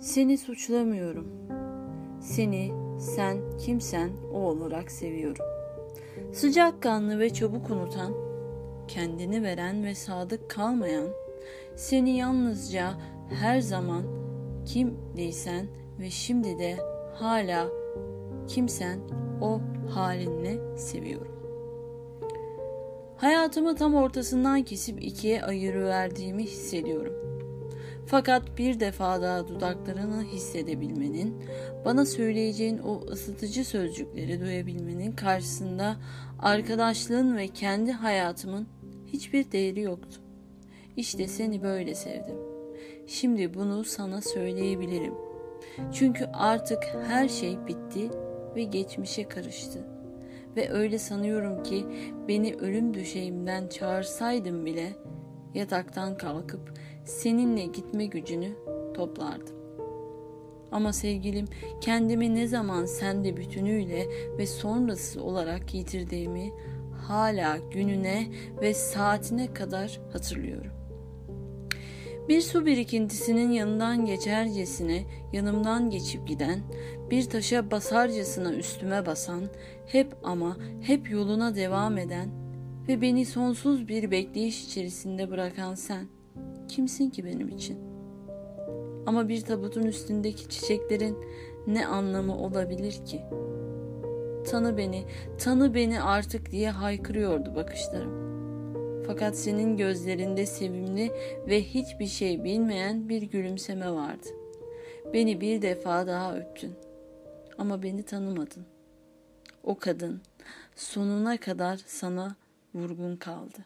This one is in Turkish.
Seni suçlamıyorum. Seni sen kimsen o olarak seviyorum. Sıcakkanlı ve çabuk unutan, kendini veren ve sadık kalmayan, seni yalnızca her zaman kim değilsen ve şimdi de hala kimsen o halinle seviyorum. Hayatımı tam ortasından kesip ikiye ayırıverdiğimi hissediyorum. Fakat bir defa daha dudaklarını hissedebilmenin, bana söyleyeceğin o ısıtıcı sözcükleri duyabilmenin karşısında arkadaşlığın ve kendi hayatımın hiçbir değeri yoktu. İşte seni böyle sevdim. Şimdi bunu sana söyleyebilirim. Çünkü artık her şey bitti ve geçmişe karıştı. Ve öyle sanıyorum ki beni ölüm düşeğimden çağırsaydın bile yataktan kalkıp seninle gitme gücünü toplardım. Ama sevgilim kendimi ne zaman sende bütünüyle ve sonrası olarak yitirdiğimi hala gününe ve saatine kadar hatırlıyorum. Bir su birikintisinin yanından geçercesine yanımdan geçip giden, bir taşa basarcasına üstüme basan, hep ama hep yoluna devam eden ve beni sonsuz bir bekleyiş içerisinde bırakan sen kimsin ki benim için? Ama bir tabutun üstündeki çiçeklerin ne anlamı olabilir ki? Tanı beni, tanı beni artık diye haykırıyordu bakışlarım. Fakat senin gözlerinde sevimli ve hiçbir şey bilmeyen bir gülümseme vardı. Beni bir defa daha öptün. Ama beni tanımadın. O kadın sonuna kadar sana vurgun kaldı.